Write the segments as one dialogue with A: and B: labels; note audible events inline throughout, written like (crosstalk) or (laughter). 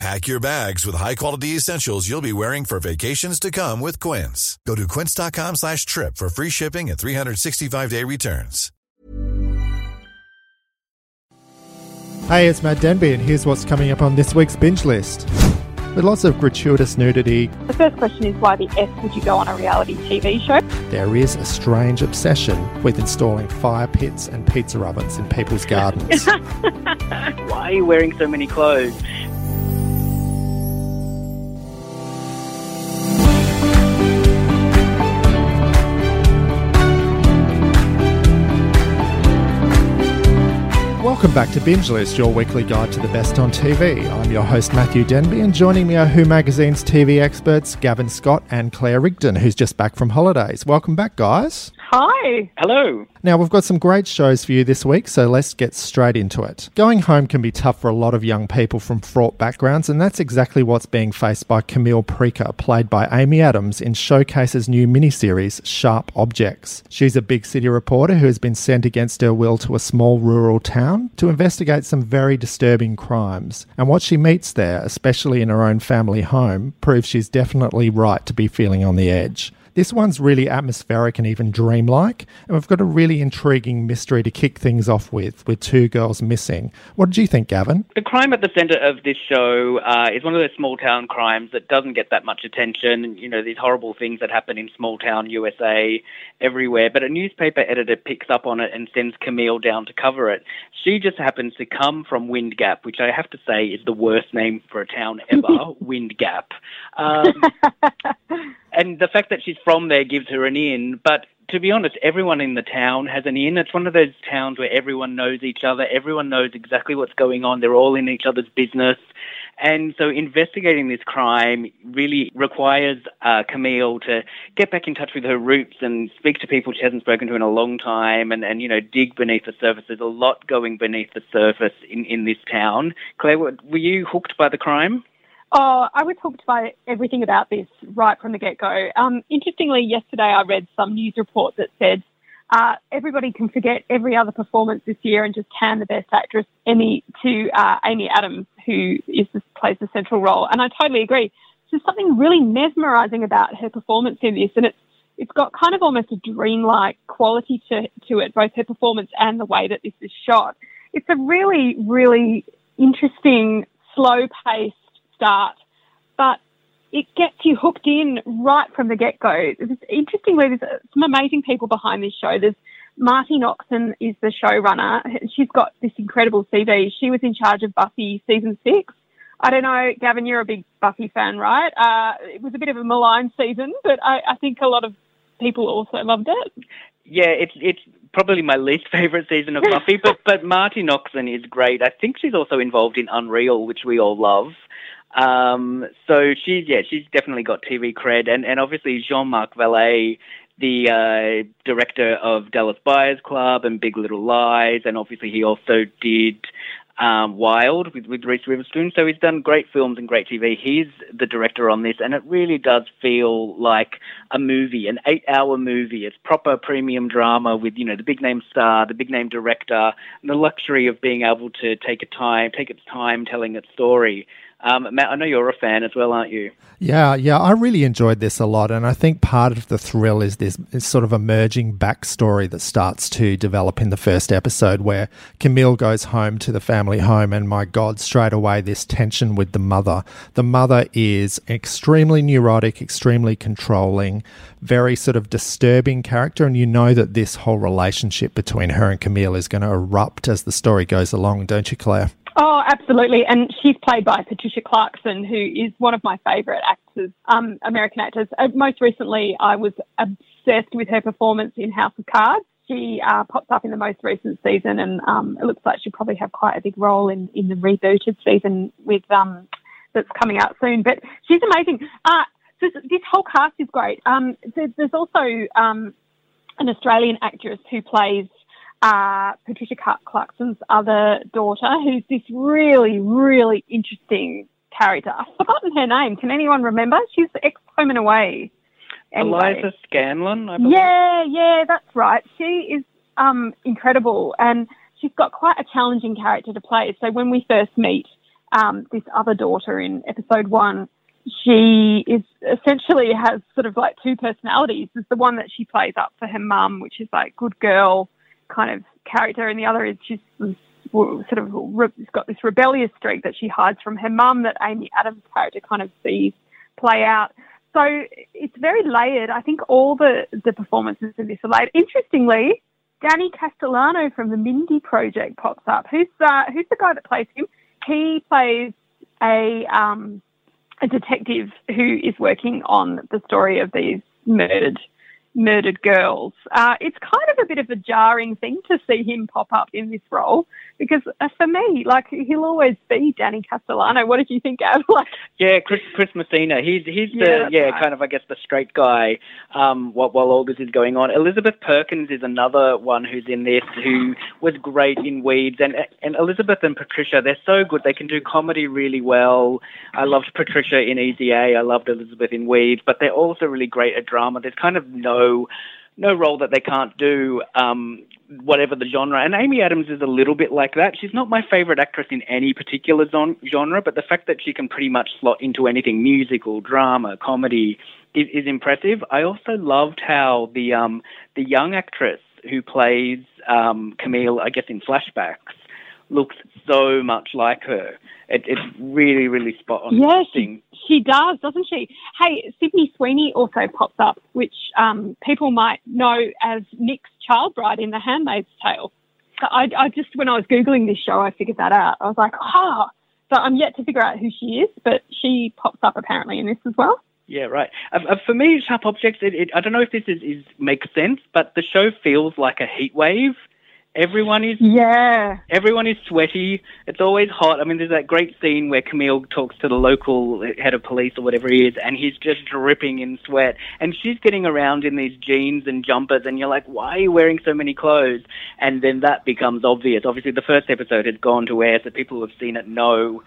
A: Pack your bags with high-quality essentials you'll be wearing for vacations to come with Quince. Go to quince.com slash trip for free shipping and 365-day returns.
B: Hey, it's Matt Denby, and here's what's coming up on this week's binge list. With lots of gratuitous nudity,
C: The first question is why the F would you go on a reality TV show?
B: there is a strange obsession with installing fire pits and pizza ovens in people's gardens. (laughs)
D: Why are you wearing so many clothes?
B: Welcome back to Binge List, your weekly guide to the best on TV. I'm your host, Matthew Denby, and joining me are Who Magazine's TV experts, Gavin Scott and Claire Rigdon, who's just back from holidays. Welcome back, guys.
C: Hi.
D: Hello.
B: Now, we've got some great shows for you this week, so let's get straight into it. Going home can be tough for a lot of young people from fraught backgrounds, and that's exactly what's being faced by Camille Preaker, played by Amy Adams in Showcase's new miniseries, Sharp Objects. She's a big city reporter who has been sent against her will to a small rural town to investigate some very disturbing crimes. And what she meets there, especially in her own family home, proves she's definitely right to be feeling on the edge. This one's really atmospheric and even dreamlike, and we've got a really intriguing mystery to kick things off with, with two girls missing. What did you think, Gavin?
D: The crime at the centre of this show uh, is one of those small town crimes that doesn't get that much attention. You know, these horrible things that happen in small town USA everywhere. But a newspaper editor picks up on it and sends Camille down to cover it. She just happens to come from Wind Gap, which I have to say is the worst name for a town ever, (laughs) Wind Gap. Um, (laughs) and the fact that she's from there gives her an in. But to be honest, everyone in the town has an in. It's one of those towns where everyone knows each other, everyone knows exactly what's going on, they're all in each other's business. And so investigating this crime really requires uh, Camille to get back in touch with her roots and speak to people she hasn't spoken to in a long time and, and you know, dig beneath the surface. There's a lot going beneath the surface in, in this town. Claire, were were you hooked by the crime?
C: Oh, I was hooked by everything about this right from the get go. Um, interestingly, yesterday I read some news report that said uh, everybody can forget every other performance this year and just hand the Best Actress Emmy to uh, Amy Adams, who is plays the central role. And I totally agree. There's something really mesmerising about her performance in this, and it's it's got kind of almost a dreamlike quality to to it, both her performance and the way that this is shot. It's a really, really interesting, slow paced start, but it gets you hooked in right from the get go. Interestingly, there's some amazing people behind this show. There's Marti Noxon is the showrunner. She's got this incredible CV. She was in charge of Buffy season six. I don't know, Gavin, you're a big Buffy fan, right? Uh, it was a bit of a maligned season, but I, I think a lot of people also loved it.
D: Yeah, it's it's probably my least (laughs) favorite season of Buffy, but but Marti Noxon is great. I think she's also involved in Unreal, which we all love. Um, so she's yeah, she's definitely got TV cred, and and obviously Jean-Marc Vallée, the uh, director of Dallas Buyers Club and Big Little Lies, and obviously he also did um, Wild with, with Reese Witherspoon. So he's done great films and great TV. He's the director on this, and it really does feel like a movie, an eight-hour movie. It's proper premium drama with you know the big name star, the big name director, and the luxury of being able to take a time, take its time telling its story. Um, Matt, I know you're a fan as well, aren't you?
B: Yeah, yeah, I really enjoyed this a lot, and I think part of the thrill is this is sort of emerging backstory that starts to develop in the first episode, where Camille goes home to the family home, and my God, straight away this tension with the mother. The mother is extremely neurotic, extremely controlling, very sort of disturbing character, and you know that this whole relationship between her and Camille is going to erupt as the story goes along, don't you, Claire?
C: Oh, absolutely. And she's played by Patricia Clarkson, who is one of my favourite actors, um, American actors. Uh, most recently, I was obsessed with her performance in House of Cards. She uh, pops up in the most recent season, and um, it looks like she'll probably have quite a big role in, in the rebooted season with um, that's coming out soon. But she's amazing. Uh, this, this whole cast is great. Um, there's, there's also um, an Australian actress who plays uh, Patricia Clarkson's other daughter, who's this really, really interesting character. I've forgotten her name. Can anyone remember? She's ex Home and Away.
D: Anyway. Eliza Scanlen, I believe.
C: Yeah, yeah, that's right. She is um, incredible, and she's got quite a challenging character to play. So when we first meet um, this other daughter in episode one, she is essentially has sort of like two personalities. There's the one that she plays up for her mum, which is like good girl kind of character, and the other is she's sort of re- got this rebellious streak that she hides from her mum that Amy Adams' character kind of sees play out. So it's very layered. I think all the, the performances in this are layered. Interestingly, Danny Castellano from the Mindy Project pops up. Who's uh, who's the guy that plays him? He plays a um, a detective who is working on the story of these murdered murdered girls. Uh, it's kind of a bit of a jarring thing to see him pop up in this role because uh, for me, like he'll always be Danny Castellano. What did you think, Ab? (laughs) like,
D: yeah, Chris Chris Messina. He's he's yeah, the yeah right. kind of I guess the straight guy. Um, while, while all this is going on, Elizabeth Perkins is another one who's in this who was great in Weeds, and and Elizabeth and Patricia they're so good. They can do comedy really well. I loved Patricia in Easy A. I loved Elizabeth in Weeds, but they're also really great at drama. There's kind of no no role that they can't do, um, whatever the genre. And Amy Adams is a little bit like that. She's not my favorite actress in any particular zon- genre, but the fact that she can pretty much slot into anything musical, drama, comedy is, is impressive. I also loved how the um, the young actress who plays um, Camille, I guess in flashbacks, looks so much like her. It, it's really, really spot on.
C: Yeah, she, she does, doesn't she? Hey, Sydney Sweeney also pops up, which um, people might know as Nick's child bride in The Handmaid's Tale. So I, I just, when I was Googling this show, I figured that out. I was like, ah. Oh. So I'm yet to figure out who she is, but she pops up apparently in this as well.
D: Yeah, right. Uh, uh, for me, Sharp Objects, it, it, I don't know if this is, is makes sense, but the show feels like a heat wave Everyone is
C: yeah.
D: Everyone is sweaty. It's always hot. I mean, there's that great scene where Camille talks to the local head of police or whatever he is, and he's just dripping in sweat, and she's getting around in these jeans and jumpers, and you're like, why are you wearing so many clothes? And then that becomes obvious. Obviously, the first episode has gone to air, so people who have seen it know,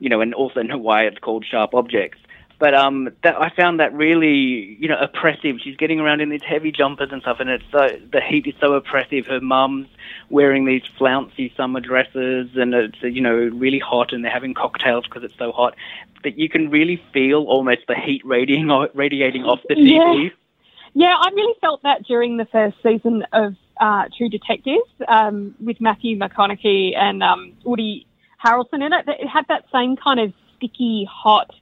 D: you know, and also know why it's called Sharp Objects. But um, that I found that really, you know, oppressive. She's getting around in these heavy jumpers and stuff, and it's so the heat is so oppressive. Her mum's wearing these flouncy summer dresses, and it's you know really hot, and they're having cocktails because it's so hot. That you can really feel almost the heat radiating radiating off the TV.
C: Yeah. yeah, I really felt that during the first season of uh, True Detectives um, with Matthew McConaughey and um, Woody Harrelson in it. It had that same kind of sticky, hot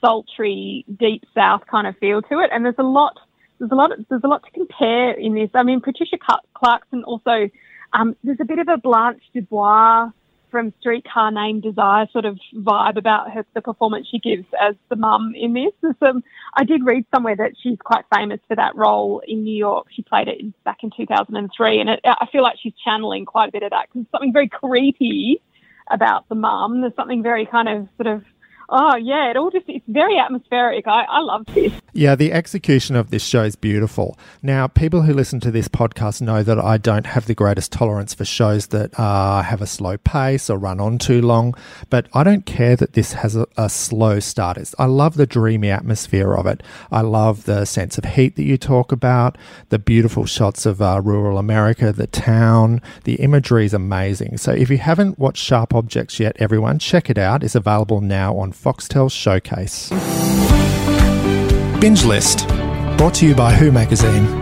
C: sultry, deep south kind of feel to it. And there's a lot, there's a lot, there's a lot to compare in this. I mean, Patricia Clarkson also, um, there's a bit of a Blanche Dubois from Streetcar Named Desire sort of vibe about her, the performance she gives as the mum in this. Some, I did read somewhere that she's quite famous for that role in New York. She played it back in 2003, and it, I feel like she's channeling quite a bit of that because something very creepy about the mum. There's something very kind of sort of Oh yeah, it all just it's very atmospheric. I, I love this.
B: Yeah, the execution of this show is beautiful. Now, people who listen to this podcast know that I don't have the greatest tolerance for shows that uh, have a slow pace or run on too long, but I don't care that this has a, a slow start. It's, I love the dreamy atmosphere of it. I love the sense of heat that you talk about, the beautiful shots of uh, rural America, the town. The imagery is amazing. So if you haven't watched Sharp Objects yet, everyone, check it out. It's available now on Foxtel Showcase. Binge List, brought to you by Who Magazine.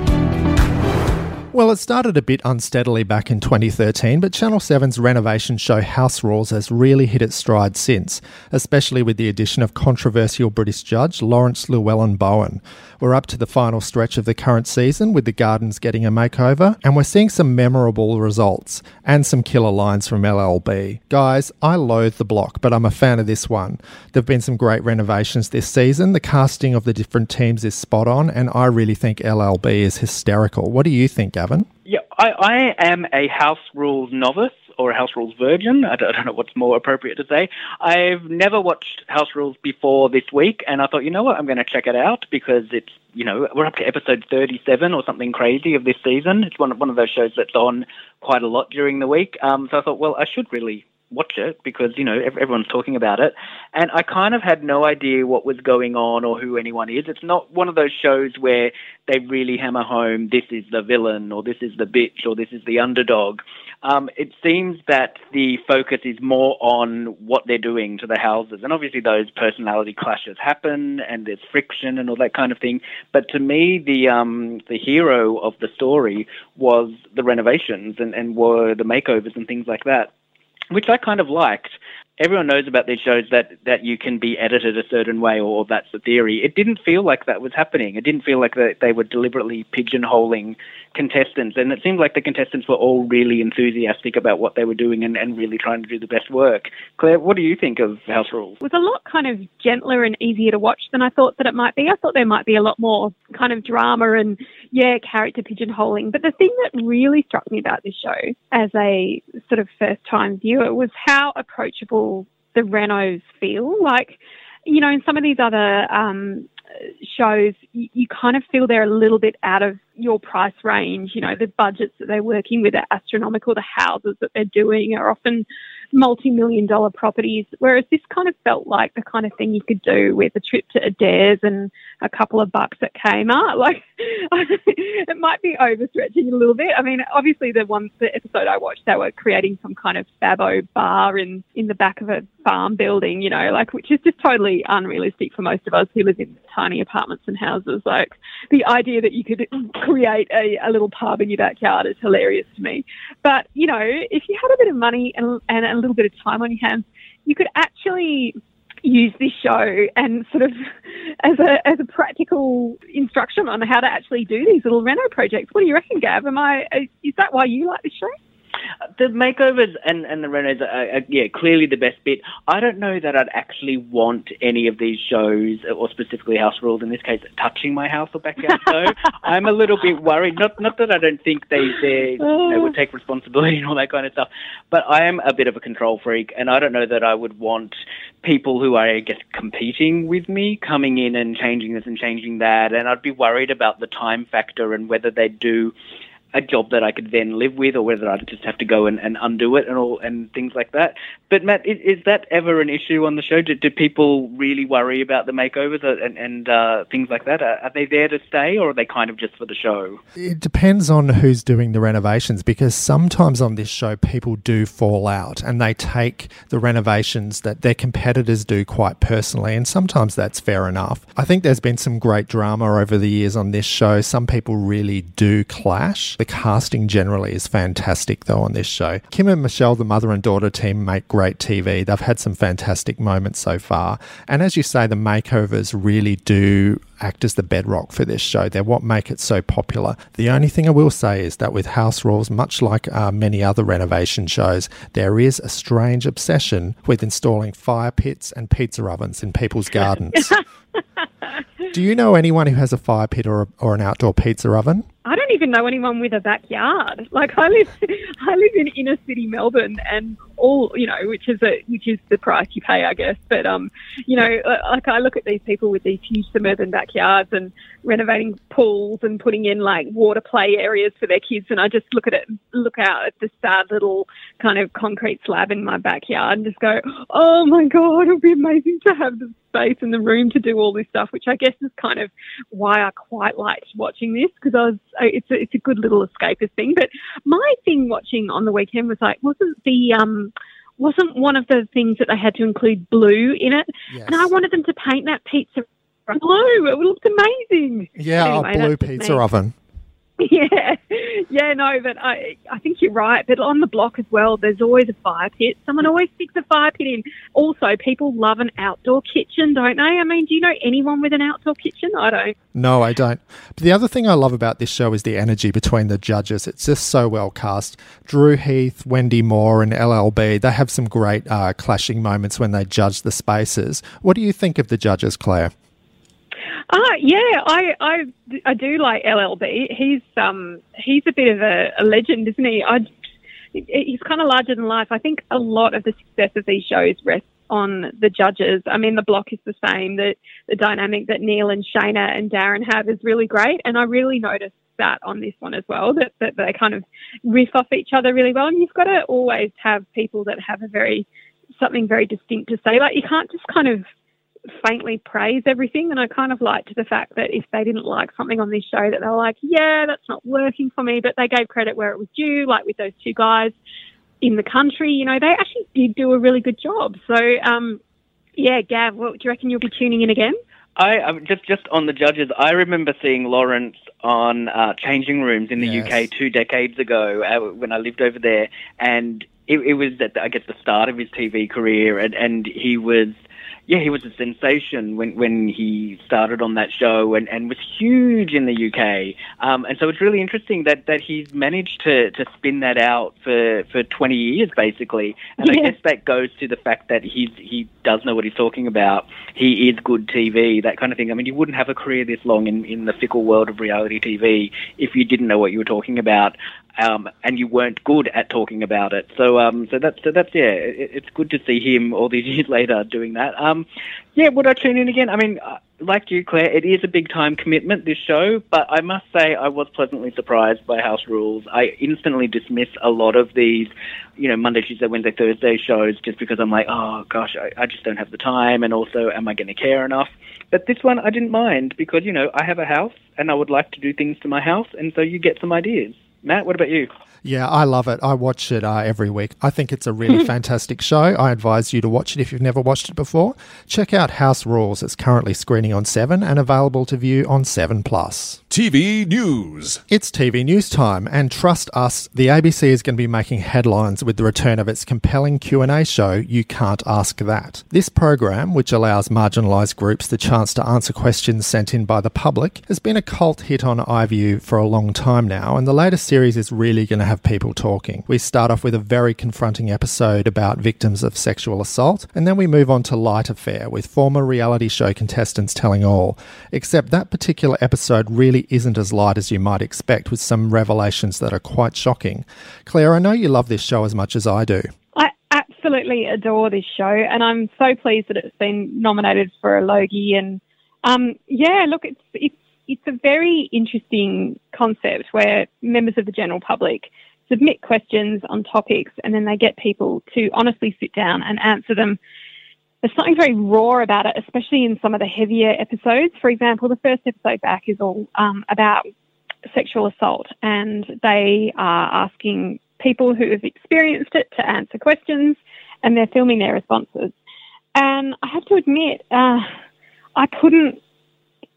B: Well, it started a bit unsteadily back in 2013, but Channel 7's renovation show House Rules has really hit its stride since, especially with the addition of controversial British judge Laurence Llewelyn-Bowen. We're up to the final stretch of the current season with the gardens getting a makeover, and we're seeing some memorable results and some killer lines from LLB. Guys, I loathe the block, but I'm a fan of this one. There have been some great renovations this season. The casting of the different teams is spot on, and I really think LLB is hysterical. What do you think, Gavin?
D: Yeah, I, I am a house rules novice or a House Rules virgin. I don't, I don't know what's more appropriate to say. I've never watched House Rules before this week, and I thought, you know what, I'm going to check it out because it's you know, we're up to episode 37 or something crazy of this season. It's one, one of those shows that's on quite a lot during the week. Um, so I thought, well, I should really watch it because you know everyone's talking about it. And i kind of had no idea what was going on or who anyone is. It's not one of those shows where they really hammer home this is the villain or this is the bitch or this is the underdog. Um, it seems that the focus is more on what they're doing to the houses. And obviously those personality clashes happen and there's friction and all that kind of thing. But to me the um, the hero of the story was the renovations and, and were the makeovers and things like that which I kind of liked. Everyone knows about these shows that, that you can be edited a certain way, or that's the theory. It didn't feel like that was happening. It didn't feel like that they were deliberately pigeonholing contestants, and it seemed like the contestants were all really enthusiastic about what they were doing and, and really trying to do the best work. Claire, what do you think of House Rules?
C: It was a lot kind of gentler and easier to watch than I thought that it might be. I thought there might be a lot more kind of drama and, yeah, character pigeonholing. But the thing that really struck me about this show as a sort of first time viewer was how approachable the Renos feel. Like, you know, in some of these other um, shows, you, you, kind of feel they're a little bit out of your price range. You know, the budgets that they're working with are astronomical. The houses that they're doing are often multi-million dollar properties, whereas this kind of felt like the kind of thing you could do with a trip to Adairs and a couple of bucks at Kmart. (laughs) Like, it might be overstretching a little bit. I mean, obviously the one the episode I watched, they were creating some kind of Fabo bar in in the back of a farm building, you know, like which is just totally unrealistic for most of us who live in tiny apartments and houses. Like the idea that you could create a, a little pub in your backyard is hilarious to me. But you know, if you had a bit of money and and little bit of time on your hands, you could actually use this show and sort of (laughs) as a as a practical instruction on how to actually do these little reno projects. What do you reckon, Gav? Am I is that why you like this show?
D: The makeovers and, and the renos are, are, yeah, clearly the best bit. I don't know that I'd actually want any of these shows, or specifically House Rules in this case, touching my house or backyard. So (laughs) I'm a little bit worried. Not not that I don't think they they you know, oh. would take responsibility (laughs) and all that kind of stuff, but I am a bit of a control freak, and I don't know that I would want people who are, I guess, competing with me coming in and changing this and changing that, and I'd be worried about the time factor and whether they do a job that I could then live with, or whether I'd just have to go and, and undo it and all and things like that. But Matt, is, is that ever an issue on the show? Do, do people really worry about the makeovers and, and uh, things like that? Are, are, they there to stay, or are they kind of just for the show?
B: It depends on who's doing the renovations, because sometimes on this show people do fall out and they take the renovations that their competitors do quite personally, and sometimes that's fair enough. I think there's been some great drama over the years on this show. Some people really do clash. The casting generally is fantastic, though, on this show. Kim and Michelle, the mother and daughter team, make great TV. They've had some fantastic moments so far. And as you say, the makeovers really do act as the bedrock for this show. They're what make it so popular. The only thing I will say is that with House Rules, much like uh, many other renovation shows, there is a strange obsession with installing fire pits and pizza ovens in people's gardens. (laughs) Do you know anyone who has a fire pit or, a, or an outdoor pizza oven?
C: I don't even know anyone with a backyard. Like I live, (laughs) I live in inner city Melbourne, and all you know, which is a which is the price you pay, I guess. But um, you know, like I look at these people with these huge suburban backyards and renovating pools and putting in like water play areas for their kids, and I just look at it, look out at the sad little kind of concrete slab in my backyard, and just go, oh my god, it would be amazing to have space and the room to do all this stuff, which I guess is kind of why I quite liked watching this because I was it's a, it's a good little escapist thing. But my thing watching on the weekend was like wasn't the um wasn't one of the things that they had to include blue in it, yes. and I wanted them to paint that pizza blue. It looked amazing.
B: Yeah, anyway, a blue pizza oven. (laughs)
C: Yeah, yeah, no, but I I think you're right. But on the block as well, there's always a fire pit. Someone always sticks a fire pit in. Also, people love an outdoor kitchen, don't they? I mean, do you know anyone with an outdoor kitchen? I don't.
B: No, I don't. But the other thing I love about this show is the energy between the judges. It's just so well cast. Drew Heath, Wendy Moore, and LLB. They have some great uh, clashing moments when they judge the spaces. What do you think of the judges, Claire?
C: Ah, yeah, I, I, I do like LLB. He's um he's a bit of a, a legend, isn't he? I he's kind of larger than life. I think a lot of the success of these shows rests on the judges. I mean, the block is the same. The the dynamic that Neale and Shaynna and Darren have is really great, and I really noticed that on this one as well. That that they kind of riff off each other really well, and you've got to always have people that have a very something very distinct to say. Like you can't just kind of faintly praise everything. And I kind of liked the fact that if they didn't like something on this show, that they were like, yeah, that's not working for me. But they gave credit where it was due, like with those two guys in the country. You know, they actually did do a really good job. So, um, yeah, Gav, what do you reckon you'll be tuning in again?
D: I um, just just on the judges. I remember seeing Laurence on uh, Changing Rooms in the yes. UK two decades ago uh, when I lived over there, and it, it was at I guess the start of his TV career, and, and he was yeah, he was a sensation when, when he started on that show and, and was huge in the UK. Um, and so it's really interesting that, that he's managed to, to spin that out for, for 20 years, basically. And yeah. I guess that goes to the fact that he's, he does know what he's talking about. He is good TV, that kind of thing. I mean, you wouldn't have a career this long in, in the fickle world of reality TV if you didn't know what you were talking about um, and you weren't good at talking about it. So, um, so that's so that's yeah, it, it's good to see him all these (laughs) years later doing that. Um, yeah, would I tune in again? I mean, uh, like you, Claire, it is a big time commitment this show, but I must say I was pleasantly surprised by House Rules. I instantly dismiss a lot of these, you know, Monday, Tuesday, Wednesday, Thursday shows just because I'm like, oh gosh, I, I just don't have the time, and also, am I going to care enough? But this one I didn't mind because you know I have a house and I would like to do things to my house, and so you get some ideas. Matt, what about you?
B: Yeah, I love it. I watch it uh, every week. I think it's a really (laughs) fantastic show. I advise you to watch it if you've never watched it before. Check out House Rules. It's currently screening on 7 and available to view on 7 Plus.
E: TV News.
B: It's TV news time and trust us, the ABC is going to be making headlines with the return of its compelling Q&A show You Can't Ask That. This program, which allows marginalised groups the chance to answer questions sent in by the public, has been a cult hit on iView for a long time now and the latest series is really going to have people talking. We start off with a very confronting episode about victims of sexual assault, and then we move on to light affair with former reality show contestants telling all. Except that particular episode really isn't as light as you might expect, with some revelations that are quite shocking. Claire, I know you love this show as much as I do.
C: I absolutely adore this show, and I'm so pleased that it's been nominated for a Logie. And um, yeah, look, it's it's it's a very interesting concept where members of the general public submit questions on topics and then they get people to honestly sit down and answer them. There's something very raw about it, especially in some of the heavier episodes. For example, the first episode back is all um, about sexual assault, and they are asking people who have experienced it to answer questions, and they're filming their responses. And I have to admit, uh, I couldn't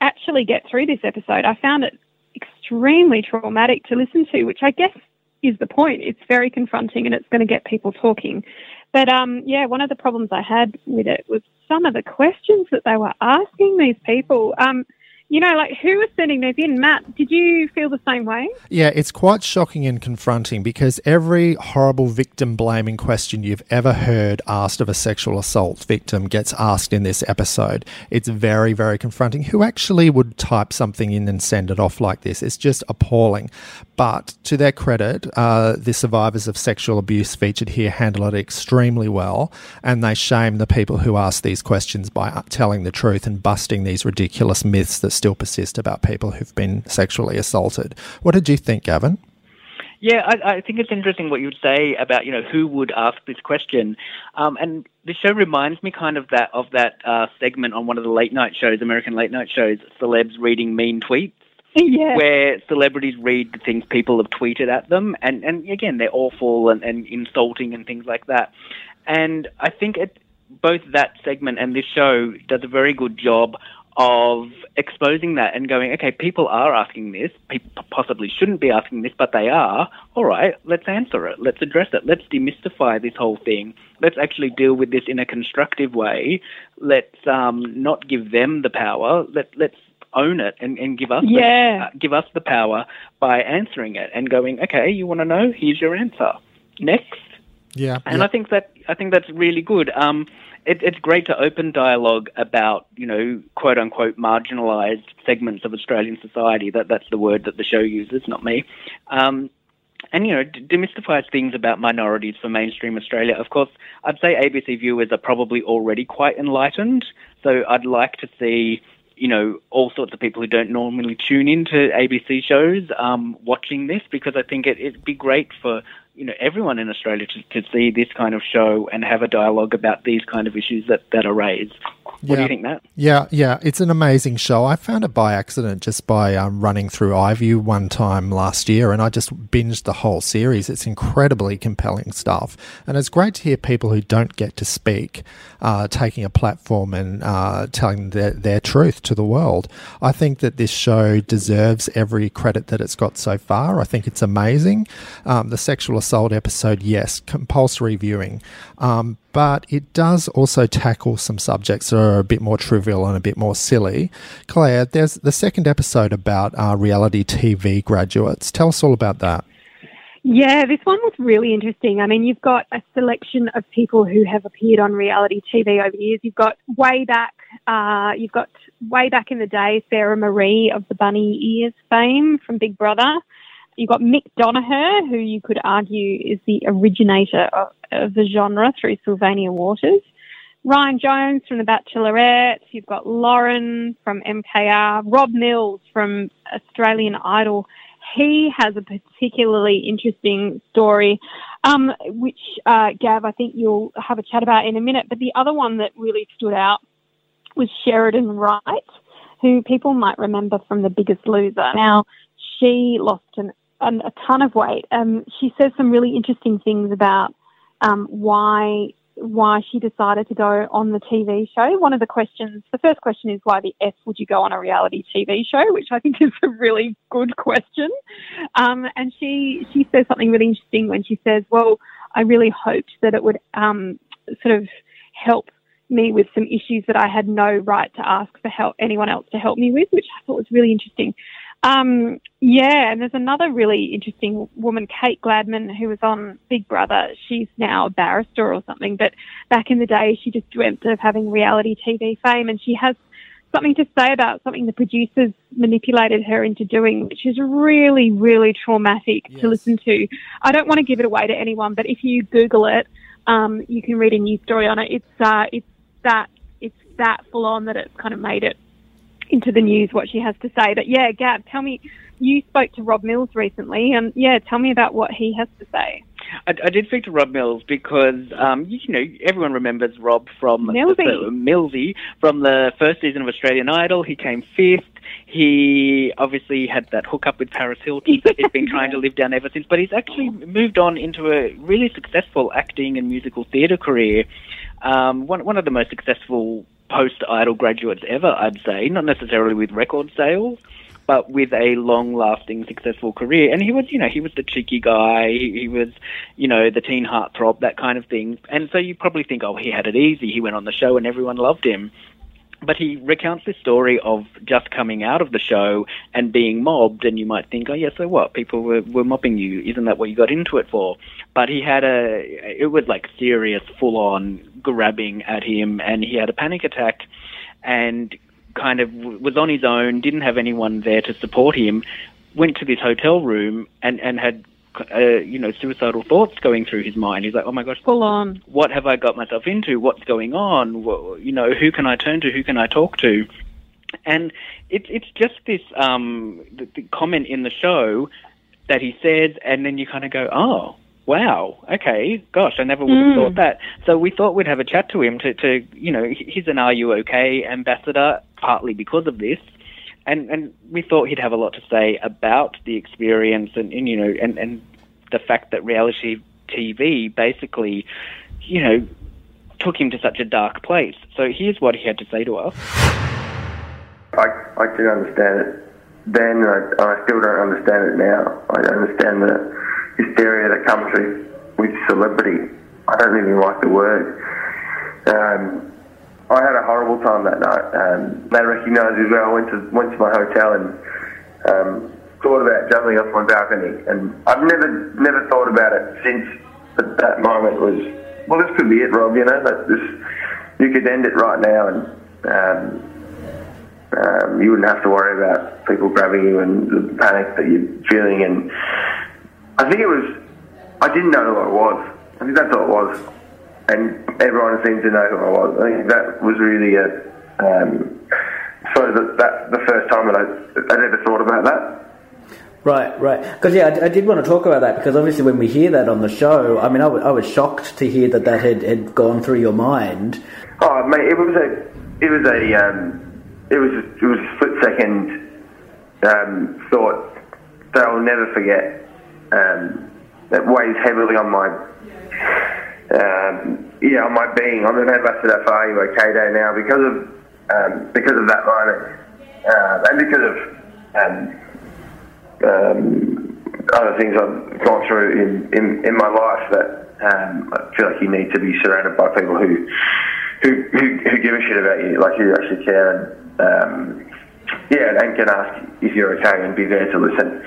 C: actually get through this episode. I found it extremely traumatic to listen to, which I guess is the point. It's very confronting and it's going to get people talking. But um, yeah, one of the problems I had with it was some of the questions that they were asking these people. Um, you know, like who was sending those in? Matt, did you feel the same way?
B: Yeah, it's quite shocking and confronting because every horrible victim blaming question you've ever heard asked of a sexual assault victim gets asked in this episode. It's very, very confronting. Who actually would type something in and send it off like this? It's just appalling. But to their credit, uh, the survivors of sexual abuse featured here handle it extremely well, and they shame the people who ask these questions by telling the truth and busting these ridiculous myths that still persist about people who've been sexually assaulted. What did you think, Gavin?
D: Yeah, I, I think it's interesting what you would say about you know who would ask this question, um, and the show reminds me kind of that of that uh, segment on one of the late night shows, American late night shows, celebs reading mean tweets. (laughs)
C: Yeah.
D: Where celebrities read the things people have tweeted at them, and, and again, they're awful and, and insulting and things like that. And I think it, both that segment and this show does a very good job of exposing that and going, okay, people are asking this. People possibly shouldn't be asking this, but they are. All right, let's answer it. Let's address it. Let's demystify this whole thing. Let's actually deal with this in a constructive way. Let's um, not give them the power. Let, let's own it and, and give us
C: yeah.
D: the, uh, give us the power by answering it and going, okay, you want to know? Here's your answer. Next.
B: Yeah.
D: And
B: yeah.
D: I think that I think that's really good. Um, it, it's great to open dialogue about you know quote unquote marginalised segments of Australian society. That that's the word that the show uses, not me. Um, and you know demystifies things about minorities for mainstream Australia. Of course, I'd say ABC viewers are probably already quite enlightened, so I'd like to see you know all sorts of people who don't normally tune into ABC shows um, watching this because I think it, it'd be great for you know everyone in Australia to, to see this kind of show and have a dialogue about these kind of issues that, that are raised. What
B: Yeah.
D: do you think, Matt?
B: Yeah, yeah, it's an amazing show. I found it by accident just by um, running through iView one time last year, and I just binged the whole series. It's incredibly compelling stuff, and it's great to hear people who don't get to speak uh, taking a platform and uh, telling their, their truth to the world. I think that this show deserves every credit that it's got so far. I think it's amazing. Um, the sexual assault episode, yes, compulsory viewing. Um, but it does also tackle some subjects that are a bit more trivial and a bit more silly. Claire, there's the second episode about uh, reality TV graduates. Tell us all about that.
C: Yeah, this one was really interesting. I mean, you've got a selection of people who have appeared on reality TV over years. You've got way back, uh, you've got way back in the day, Sara-Marie of the Bunny Ears fame from Big Brother. You've got Mick Donaher, who you could argue is the originator of, of the genre through Sylvania Waters. Ryan Jones from The Bachelorette. You've got Lauren from MKR. Rob Mills from Australian Idol. He has a particularly interesting story, um, which, uh, Gav, I think you'll have a chat about in a minute. But the other one that really stood out was Sheridan Wright, who people might remember from The Biggest Loser. Now, she lost an, an, a ton of weight. Um, she says some really interesting things about um, why why she decided to go on the TV show. One of the questions, the first question is why the F would you go on a reality TV show, which I think (laughs) is a really good question. Um, and she she says something really interesting when she says, "Well, I really hoped that it would um, sort of help." me with some issues that I had no right to ask for help anyone else to help me with, which I thought was really interesting. Um, yeah, and there's another really interesting woman, Kate Gladman, who was on Big Brother. She's now a barrister or something, but back in the day, she just dreamt of having reality TV fame, and she has something to say about something the producers manipulated her into doing, which is really, really traumatic
B: Yes.
C: to listen to. I don't want to give it away to anyone, but if you Google it, um, you can read a news story on it. It's uh, it's that it's that full on that it's kind of made it into the news what she has to say. But yeah, Gab, tell me, you spoke to Rob Mills recently, and yeah, tell me about what he has to say.
D: I, I did speak to Rob Mills because um, you, you know everyone remembers Rob from
C: Millsy.
D: The, Millsy from the first season of Australian Idol. He came fifth. He obviously had that hookup with Paris Hilton that (laughs) he's been trying to live down ever since. But he's actually moved on into a really successful acting and musical theatre career. Um, one one of the most successful post Idol graduates ever, I'd say. Not necessarily with record sales but with a long-lasting, successful career. And he was, you know, he was the cheeky guy. He, he was, you know, the teen heartthrob, that kind of thing. And so you probably think, oh, he had it easy. He went on the show and everyone loved him. But he recounts this story of just coming out of the show and being mobbed, and you might think, oh, yeah, so what? People were, were mobbing you. Isn't that what you got into it for? But he had a, it was like serious, full on grabbing at him, and he had a panic attack and kind of was on his own, didn't have anyone there to support him, went to this hotel room and, and had, uh, you know, suicidal thoughts going through his mind. He's like, oh my gosh,
C: Full on.
D: what have I got myself into? What's going on? You know, who can I turn to? Who can I talk to? And it's it's just this um, the, the comment in the show that he says, and then you kind of go, oh. Wow. Okay. Gosh, I never would have
C: Mm.
D: thought that. So we thought we'd have a chat to him to, to, you know, he's an Are You OK ambassador, partly because of this, and and we thought he'd have a lot to say about the experience and, and you know and and the fact that reality TV basically, you know, took him to such a dark place. So here's what he had to say to us.
E: I, I didn't understand it then, and I, I still don't understand it now. I understand the hysteria that comes with, with celebrity. I don't even like the word. Um, I had a horrible time that night. Um, they recognised as well. I went to, went to my hotel and um, thought about jumping off my balcony. And I've never never thought about it since. But that moment was, well, this could be it, Rob. You know, that this you could end it right now and. Um, um, you wouldn't have to worry about people grabbing you and the panic that you're feeling. And I think it was. I didn't know what it was. I think that's all it was, and everyone seemed to know who I was. I think that was really a. Um, so that, that the first time that I I'd ever thought about that.
F: Right, right. Because yeah, I, I, did want to talk about that because obviously when we hear that on the show, I mean, I, w- I was shocked to hear that that had, had gone through your mind.
E: Oh, mate, it was a, it was a, um, it was, a, it was a split second um, thought that I'll never forget. Um, that weighs heavily on my, um, yeah, on my being. I'm an ambassador for Are You OK Day now because of, um, because of that moment, uh, and because of. Um, um, other things I've gone through in, in, in my life that um, I feel like you need to be surrounded by people who who, who, who give a shit about you, like who actually care and yeah, and can ask if you're okay and be there to listen.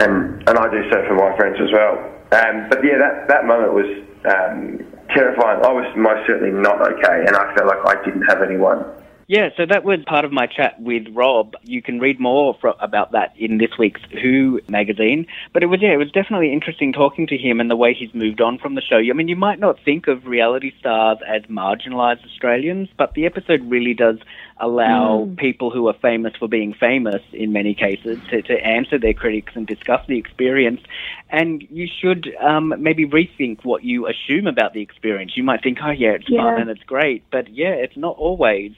E: And and I do so for my friends as well. Um, but yeah, that that moment was um, terrifying. I was most certainly not okay, and I felt like I didn't have anyone
D: yeah, so that was part of my chat with Rob. You can read more for, about that in this week's Who magazine. But it was yeah, it was definitely interesting talking to him and the way he's moved on from the show. I mean, you might not think of reality stars as marginalised Australians, but the episode really does allow mm. people who are famous for being famous in many cases to, to answer their critics and discuss the experience. And you should um, maybe rethink what you assume about the experience. You might think, oh yeah, it's yeah. fun and it's great, but yeah, it's not always.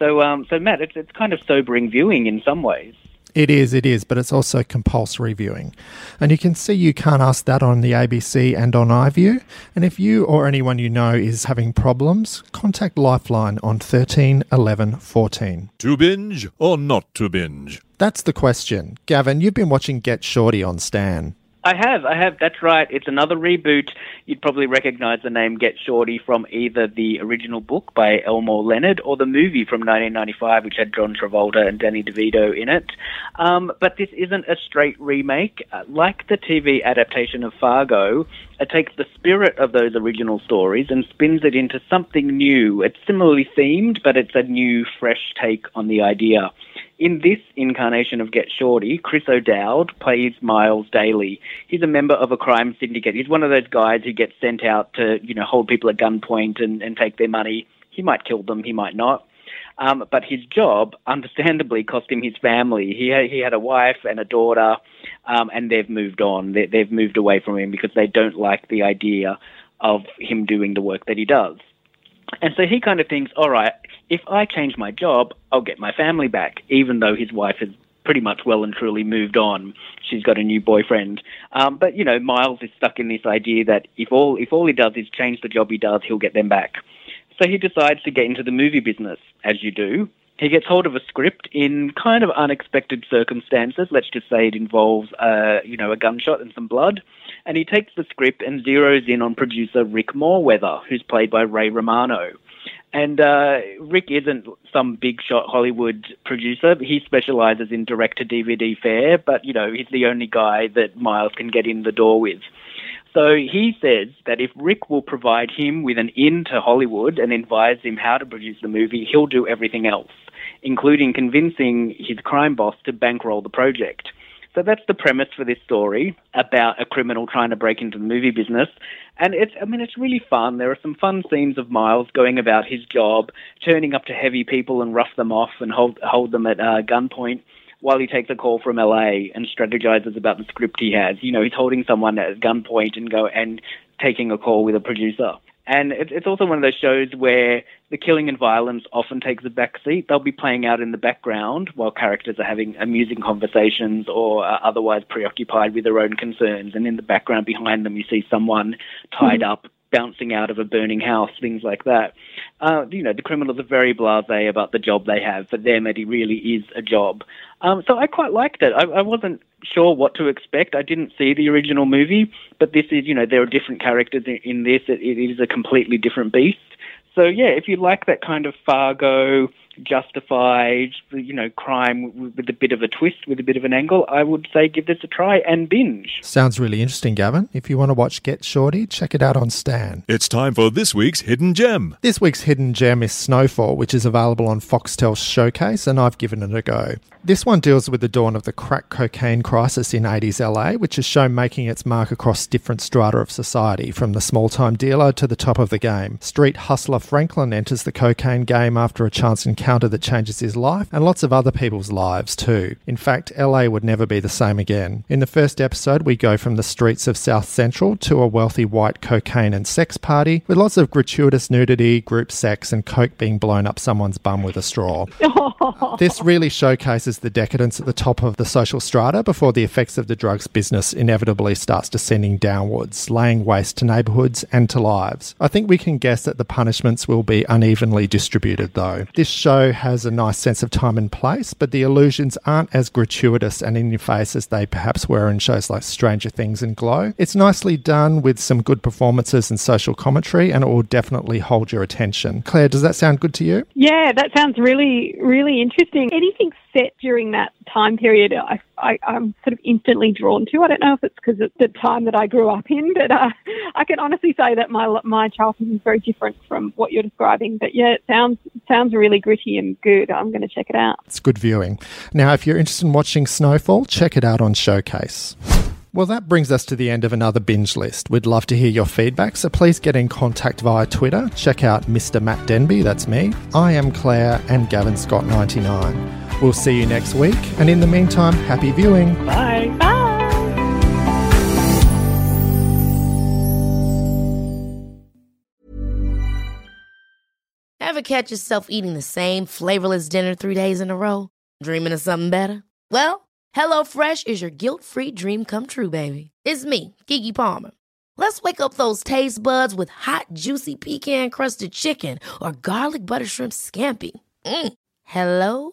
D: So, um, so Matt, it's it's kind of sobering viewing in some ways.
B: It is, it is, but it's also compulsory viewing. And you can see you can't ask that on the ABC and on iView. And if you or anyone you know is having problems, contact Lifeline on 13 11 14.
G: To binge or not to binge?
B: That's the question. Gavin, you've been watching Get Shorty on Stan.
D: I have, I have. That's right. It's another reboot. You'd probably recognise the name Get Shorty from either the original book by Elmore Leonard or the movie from 1995, which had John Travolta and Danny DeVito in it. Um, but this isn't a straight remake. Uh, like the TV adaptation of Fargo, it takes the spirit of those original stories and spins it into something new. It's similarly themed, but it's a new, fresh take on the idea. In this incarnation of Get Shorty, Chris O'Dowd plays Miles Daly. He's a member of a crime syndicate. He's one of those guys who gets sent out to, you know, hold people at gunpoint and, and take their money. He might kill them, he might not. Um, but his job, understandably, cost him his family. He had, he had a wife and a daughter, um, and they've moved on. They, they've moved away from him because they don't like the idea of him doing the work that he does. And so he kind of thinks, all right, if I change my job, I'll get my family back, even though his wife has pretty much well and truly moved on. She's got a new boyfriend. Um, but you know, Miles is stuck in this idea that if all if all he does is change the job he does, he'll get them back. So he decides to get into the movie business, as you do. He gets hold of a script in kind of unexpected circumstances. Let's just say it involves, uh, you know, a gunshot and some blood. And he takes the script and zeroes in on producer Rick Moreweather, who's played by Ray Romano. And uh, Rick isn't some big shot Hollywood producer. He specializes in direct to DVD fare, but you know he's the only guy that Miles can get in the door with. So he says that if Rick will provide him with an in to Hollywood and advise him how to produce the movie, he'll do everything else, including convincing his crime boss to bankroll the project. So that's the premise for this story about a criminal trying to break into the movie business. And it's, I mean, it's really fun. There are some fun scenes of Miles going about his job, turning up to heavy people and rough them off and hold, hold them at uh, gunpoint while he takes a call from LA and strategizes about the script he has. You know, he's holding someone at gunpoint and go and taking a call with a producer. And it's also one of those shows where the killing and violence often takes a back seat. They'll be playing out in the background while characters are having amusing conversations or are otherwise preoccupied with their own concerns. And in the background behind them, you see someone tied mm-hmm. up bouncing out of a burning house, things like that. Uh, you know, the criminals are very blasé about the job they have. For them, it really is a job. Um, so I quite liked it. I, I wasn't sure what to expect. I didn't see the original movie, but this is, you know, there are different characters in, in this. It, it is a completely different beast. So yeah, if you like that kind of Fargo, justified, you know, crime with a bit of a twist, with a bit of an angle, I would say give this a try and binge.
B: Sounds really interesting, Gavin. If you want to watch Get Shorty, check it out on Stan.
G: It's time for this week's Hidden Gem.
B: This week's Hidden Gem is Snowfall, which is available on Foxtel Showcase, and I've given it a go. This one deals with the dawn of the crack cocaine crisis in 80s LA, which is shown making its mark across different strata of society, from the small time dealer to the top of the game. Street hustler Franklin enters the cocaine game after a chance encounter that changes his life, and lots of other people's lives too. In fact, LA would never be the same again. In the first episode, we go from the streets of South Central to a wealthy white cocaine and sex party, with lots of gratuitous nudity, group sex, and coke being blown up someone's bum with a straw. (laughs) this really showcases the decadence at the top of the social strata before the effects of the drugs business inevitably starts descending downwards, laying waste to neighbourhoods and to lives. I think we can guess that the punishments will be unevenly distributed, though. This show has a nice sense of time and place, but the illusions aren't as gratuitous and in your face as they perhaps were in shows like Stranger Things and Glow. It's nicely done with some good performances and social commentary, and it will definitely hold your attention. Claire, does that sound good to you?
C: Yeah, that sounds really, really interesting. Anything set during that time period, I, I, am sort of instantly drawn to. I don't know if it's because it's the time that I grew up in, (laughs) but uh, I can honestly say that my my childhood is very different from what you're describing. But yeah, it sounds sounds really gritty and good. I'm going to check it out.
B: It's good viewing. Now, if you're interested in watching Snowfall, check it out on Showcase. Well, that brings us to the end of another binge list. We'd love to hear your feedback, so please get in contact via Twitter. Check out Mr. Matt Denby, that's me. I am Claire and Gavin Scott99. We'll see you next week, and in the meantime, happy viewing.
C: Bye. Bye.
H: Ever catch yourself eating the same flavorless dinner three days in a row? Dreaming of something better? Well, HelloFresh is your guilt free dream come true, baby. It's me, Keke Palmer. Let's wake up those taste buds with hot, juicy pecan crusted chicken or garlic butter shrimp scampi. Mm. Hello